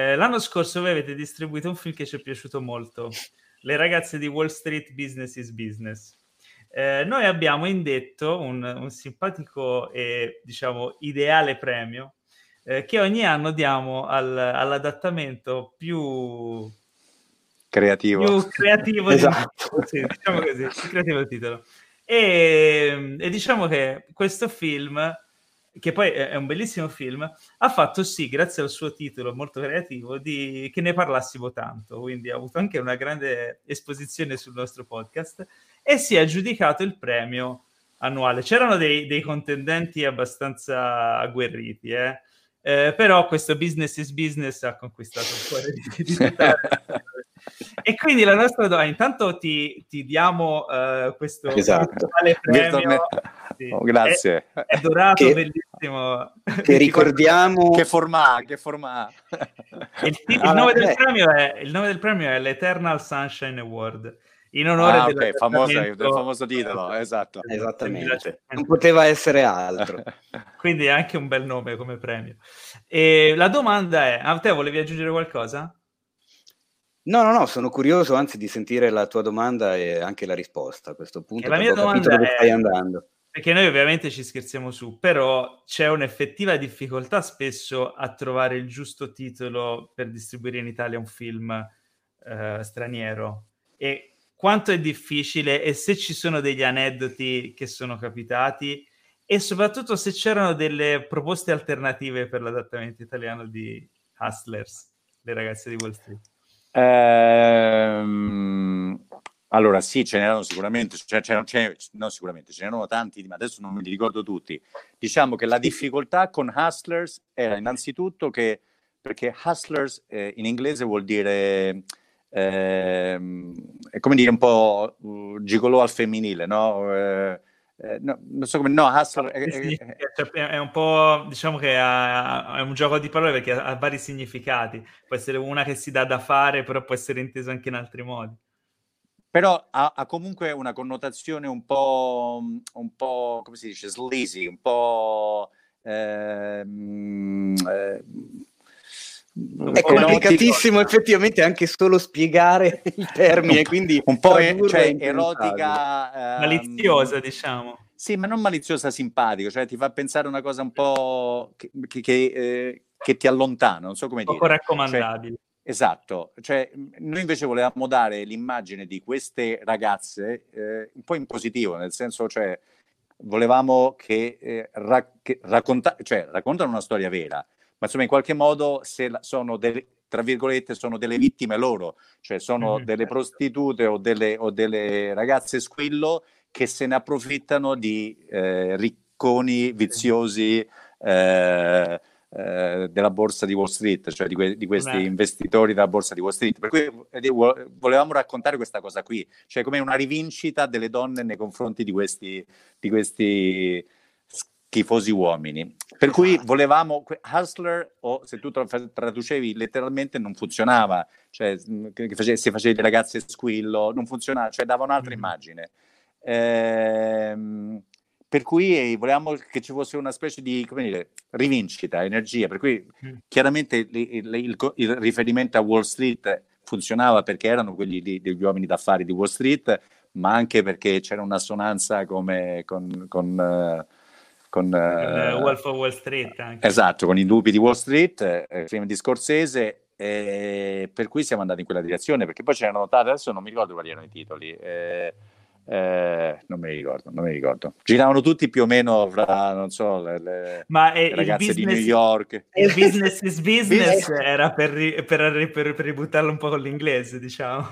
Eh, l'anno scorso voi avete distribuito un film che ci è piaciuto molto, Le ragazze di Wall Street Business is Business. Eh, noi abbiamo indetto un, un simpatico e diciamo ideale premio eh, che ogni anno diamo al, all'adattamento più creativo, più creativo esatto. sì, diciamo così, più creativo il titolo. E, e, diciamo che questo film, che poi è un bellissimo film, ha fatto sì, grazie al suo titolo molto creativo, di, che ne parlassimo tanto. Quindi ha avuto anche una grande esposizione sul nostro podcast e si è aggiudicato il premio annuale. C'erano dei, dei contendenti abbastanza agguerriti, eh? Eh, però questo business is business ha conquistato il cuore di, di e quindi la nostra domanda, intanto ti, ti diamo uh, questo esatto. premio. Sì. Oh, grazie. È, è dorato, che, bellissimo. Che ricordiamo... Che forma, che forma. Il, il, ah, nome del premio è, il nome del premio è l'Eternal Sunshine Award in onore ah, okay, famoso, del famoso titolo, esatto. Esattamente, non poteva essere altro. Quindi è anche un bel nome come premio. E la domanda è, a te volevi aggiungere qualcosa? No, no, no, sono curioso anzi di sentire la tua domanda e anche la risposta a questo punto. E la mia domanda dove è... stai andando. Perché noi ovviamente ci scherziamo su, però c'è un'effettiva difficoltà spesso a trovare il giusto titolo per distribuire in Italia un film eh, straniero. E quanto è difficile e se ci sono degli aneddoti che sono capitati e soprattutto se c'erano delle proposte alternative per l'adattamento italiano di Hustlers, le ragazze di Wall Street. Ehm, allora sì, ce n'erano sicuramente, cioè, c'erano, no sicuramente, ce n'erano tanti, ma adesso non me li ricordo tutti. Diciamo che la difficoltà con Hustlers era innanzitutto che, perché Hustlers eh, in inglese vuol dire eh, è come dire un po' uh, gigolò al femminile, no? Eh, eh, no, non so come, no, hustle è, è, cioè, è, un po', diciamo che è un gioco di parole perché ha, vari significati. Può essere una che si dà da fare, però può essere inteso anche in altri modi. Però ha, ha comunque una connotazione un po', un po', come si dice, sleazy, un po'... Ehm, eh, è complicatissimo effettivamente anche solo spiegare il termine, quindi un po' è, cioè, erotica, ehm... maliziosa, diciamo. Sì, ma non maliziosa, simpatico, cioè ti fa pensare una cosa un po' che, che, che, eh, che ti allontana, non so come dire. Poco raccomandabile. Cioè, esatto, cioè noi invece volevamo dare l'immagine di queste ragazze eh, un po' in positivo, nel senso, cioè volevamo che, eh, ra- racconta- cioè, raccontano una storia vera, ma insomma in qualche modo se sono delle, tra virgolette sono delle vittime loro, cioè sono mm-hmm. delle prostitute o delle, o delle, ragazze squillo che se ne approfittano di eh, ricconi viziosi eh, eh, della borsa di Wall Street, cioè di, que- di questi Beh. investitori della borsa di Wall Street. Per cui eh, volevamo raccontare questa cosa qui, cioè come una rivincita delle donne nei confronti di questi, di questi tifosi uomini. Per cui esatto. volevamo Hustler o se tu traducevi letteralmente non funzionava, cioè che face, se facevi le ragazze squillo, non funzionava, cioè dava un'altra mm-hmm. immagine. Ehm, per cui volevamo che ci fosse una specie di come dire, rivincita, energia, per cui mm. chiaramente il, il, il, il, riferimento a Wall Street funzionava perché erano quelli di, degli uomini d'affari di Wall Street, ma anche perché c'era un'assonanza come con, con uh, con uh, Wolf of Wall Street anche. Esatto, con i lupi di Wall Street, eh, film di Scorsese, eh, per cui siamo andati in quella direzione, perché poi c'erano notate, adesso non mi ricordo quali erano i titoli, eh, eh, non mi ricordo, non mi ricordo. Giravano tutti più o meno fra, non so, le, le, Ma le ragazze business, di New York. Il business is business era per, per, per, per ributtarlo un po' con l'inglese, diciamo.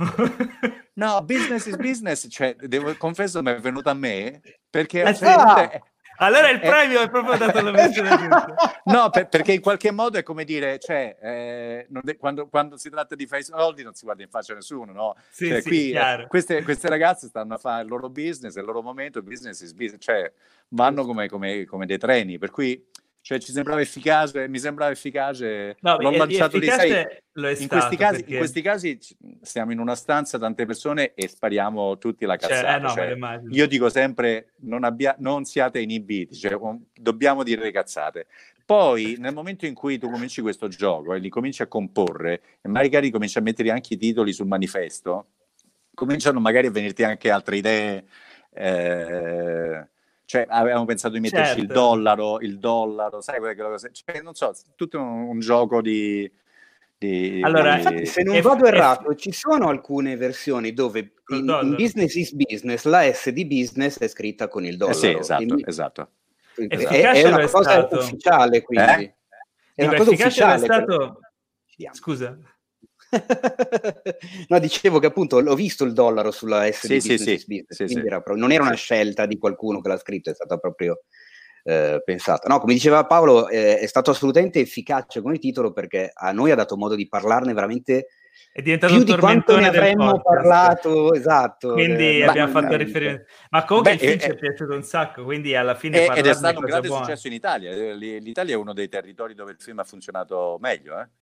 No, business is business, cioè, devo, confesso, mi è venuto a me, perché... Ah, cioè, allora il premio è proprio dato alla versione No, per, perché in qualche modo è come dire, cioè, eh, de- quando, quando, si tratta di fare i soldi non si guarda in faccia a nessuno, no? Sì, cioè, sì, qui, eh, queste, queste, ragazze stanno a fare il loro business, il loro momento, il business is business, cioè vanno come, come, come dei treni, per cui cioè ci sembrava efficace, mi sembrava efficace, no, l'ho lanciato lì, sai, in, questi casi, perché... in questi casi stiamo in una stanza, tante persone e spariamo tutti la Cioè, cazzata. eh, no, Cioè, io dico sempre non, abbia- non siate inibiti, cioè, dobbiamo dire le cazzate. Poi nel momento in cui tu cominci questo gioco e li cominci a comporre e magari cominci a mettere anche i titoli sul manifesto, cominciano magari a venirti anche altre idee. eh, cioè, avevamo pensato di metterci il Certo. dollaro, il dollaro, sai quelle cose. Cioè, non so, tutto un, un gioco di. di- Allora, di- Infatti, se non vado errato, ci sono alcune versioni dove in, in business is business la S di business è scritta con il eh dollaro. sì, esatto, Quindi esatto. è, è lo una cosa stato. ufficiale, quindi. Eh? È una Dico, cosa ufficiale. stato... Vediamo. Scusa. no, dicevo che appunto l'ho visto il dollaro sulla S Sì, sì, sì, business, sì, quindi sì. era proprio- non era una scelta di qualcuno che l'ha scritto, è stata proprio eh, pensata. No, come diceva Paolo, eh, è stato assolutamente efficace come titolo perché a noi ha dato modo di parlarne veramente È diventato più un di quanto ne avremmo parlato, esatto. Quindi eh, abbiamo fatto riferimento. Ma comunque Beh, il film eh, ci è eh, piaciuto un sacco, quindi alla fine E- ed parlarne è stato un grande buona. successo in Italia. Eh, L'Italia è uno dei territori dove il film ha funzionato meglio. Eh?